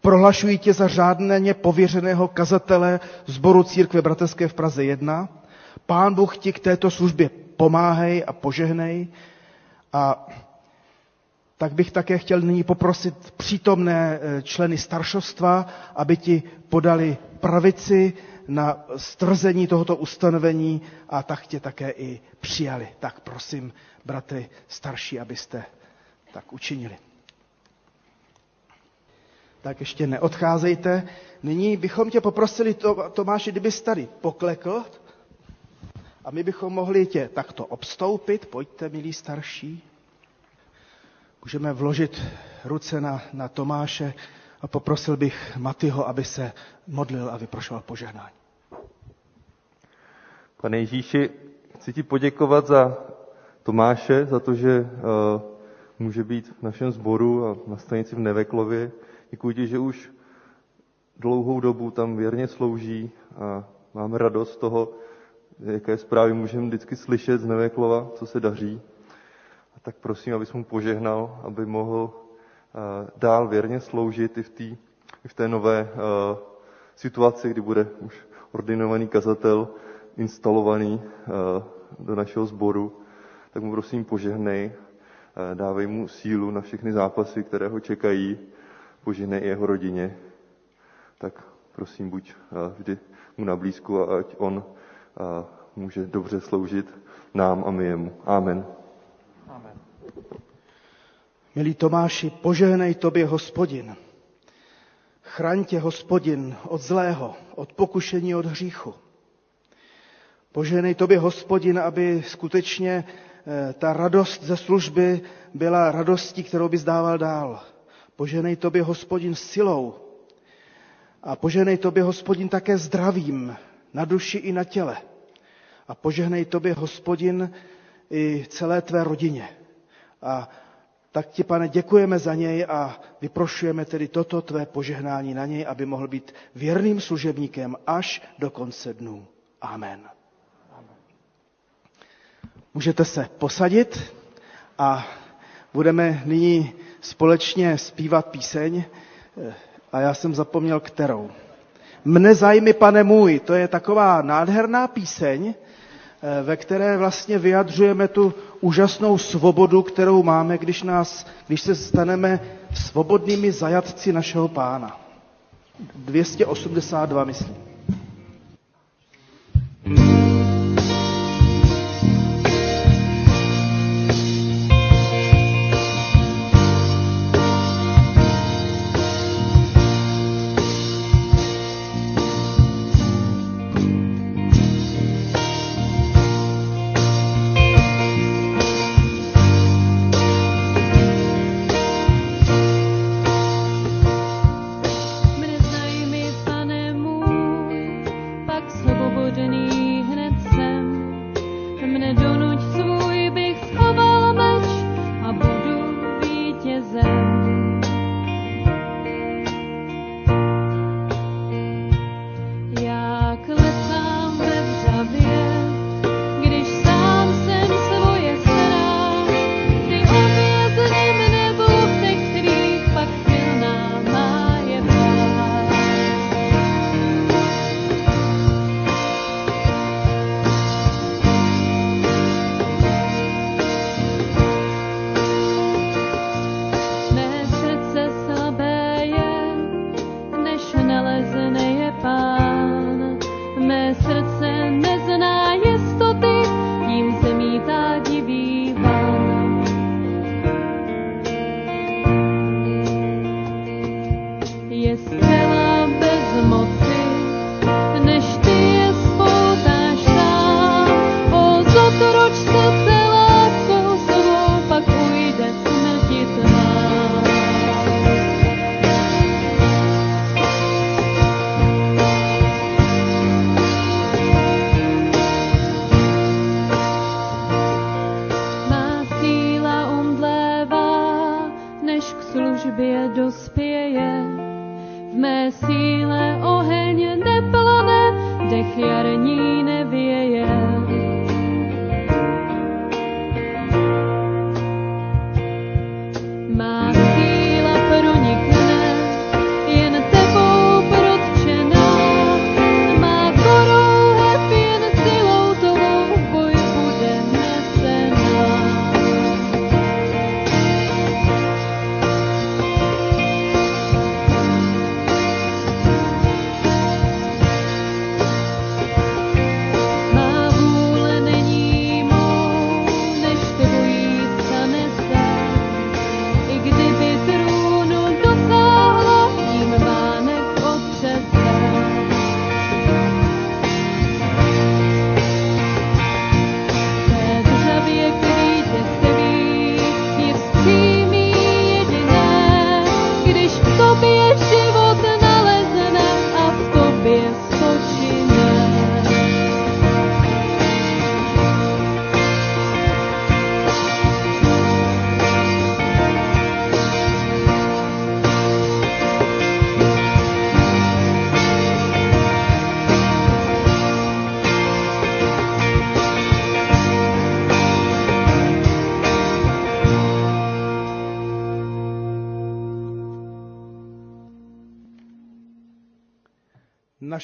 prohlašuji tě za řádně pověřeného kazatele zboru církve bratrské v Praze 1. Pán Bůh ti k této službě pomáhej a požehnej. A tak bych také chtěl nyní poprosit přítomné eh, členy staršostva, aby ti podali pravici na strzení tohoto ustanovení a tak tě také i přijali. Tak prosím, bratry starší, abyste tak učinili. Tak ještě neodcházejte. Nyní bychom tě poprosili, Tomáši, kdybys tady poklekl a my bychom mohli tě takto obstoupit. Pojďte, milí starší. Můžeme vložit ruce na, na Tomáše a poprosil bych Matyho, aby se modlil a vyprošoval požehnání. Pane Ježíši, chci ti poděkovat za Tomáše, za to, že uh, může být v našem sboru a na stanici v Neveklově. Děkuji ti, že už dlouhou dobu tam věrně slouží a máme radost toho, jaké zprávy můžeme vždycky slyšet z Neveklova, co se daří. A tak prosím, abys mu požehnal, aby mohl uh, dál věrně sloužit i v, tý, i v té nové uh, situaci, kdy bude už ordinovaný kazatel instalovaný uh, do našeho sboru. Tak mu prosím požehnej, dávej mu sílu na všechny zápasy, které ho čekají, požehnej i jeho rodině. Tak prosím, buď vždy mu na blízku a ať on může dobře sloužit nám a my jemu. Amen. Milí Tomáši, požehnej tobě hospodin. Chraň tě hospodin od zlého, od pokušení, od hříchu. Požehnej tobě hospodin, aby skutečně eh, ta radost ze služby byla radostí, kterou bys dával dál. Poženej tobě hospodin silou a poženej tobě hospodin také zdravím na duši i na těle. A požehnej tobě hospodin i celé tvé rodině. A tak ti, pane, děkujeme za něj a vyprošujeme tedy toto tvé požehnání na něj, aby mohl být věrným služebníkem až do konce dnů. Amen. Můžete se posadit a budeme nyní společně zpívat píseň a já jsem zapomněl kterou. Mne zájmy, pane můj, to je taková nádherná píseň, Eh, ve které vlastně vyjadřujeme tu úžasnou svobodu, kterou máme, když, nás, když se staneme svobodnými zajatci našeho pána. 282, myslím. не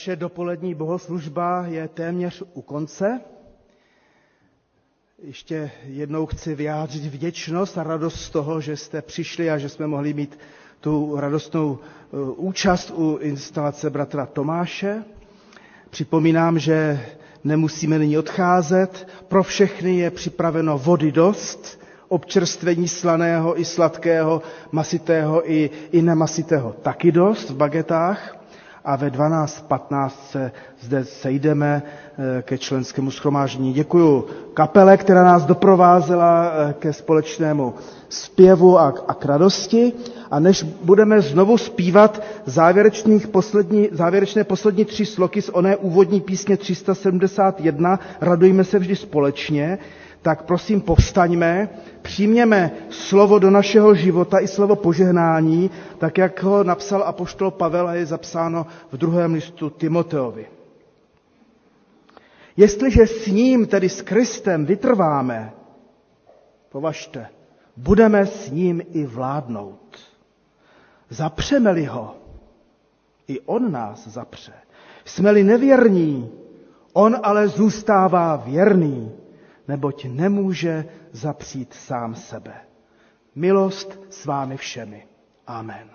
Naše dopolední bohoslužba je téměř u konce. Ještě jednou chci vyjádřit vděčnost a radost z toho, že jste přišli a že jsme mohli mít tu radostnou eh, účast u instalace bratra Tomáše. Připomínám, že nemusíme nyní odcházet. Pro všechny je připraveno vody dost, občerstvení slaného i sladkého, masitého i, i nemasitého taky dost v bagetách a ve 12.15 se zde sejdeme eh, ke členskému schromáždění. Děkuji kapele, která nás doprovázela eh, ke společnému zpěvu a, a k radosti. A než budeme znovu zpívat závěrečných poslední, závěrečné poslední tři sloky z oné úvodní písně 371, radujme se vždy společně, tak prosím povstaňme, přijměme slovo do našeho života i slovo požehnání, tak jak ho napsal apoštol Pavel a je zapsáno v druhém listu Timoteovi. Jestliže s ním, tedy s Kristem, vytrváme, považte, budeme s ním i vládnout. Zapřeme-li ho, i on nás zapře. Jsme-li nevěrní, on ale zůstává věrný neboť nemůže zapřít sám sebe. Milost s vámi všemi. Amen.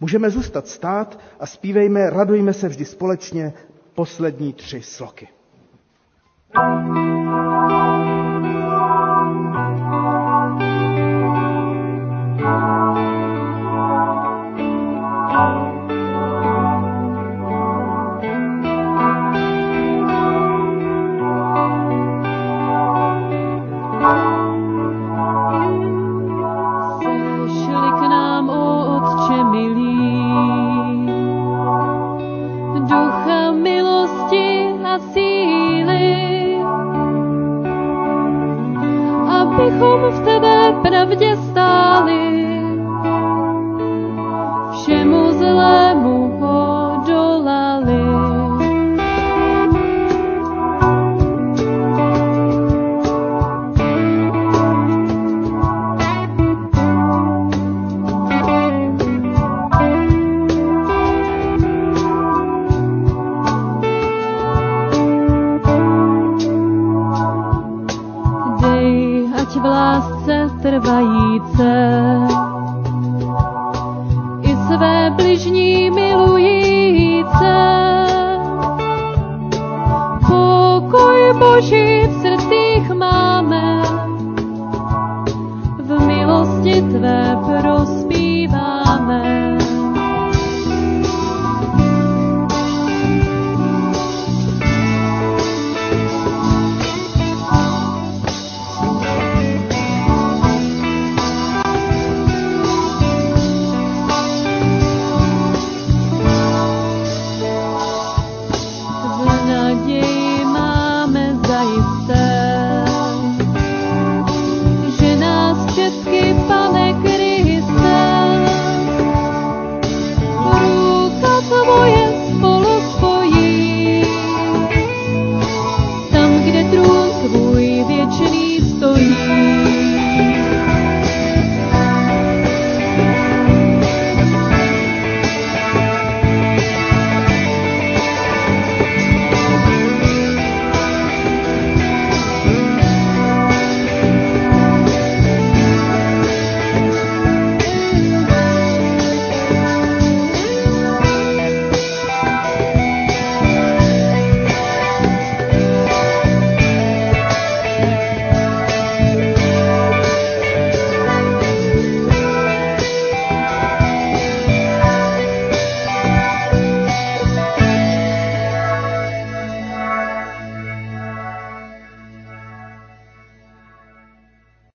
Můžeme zůstat stát a zpívejme, radujme se vždy společně poslední tři sloky. thank you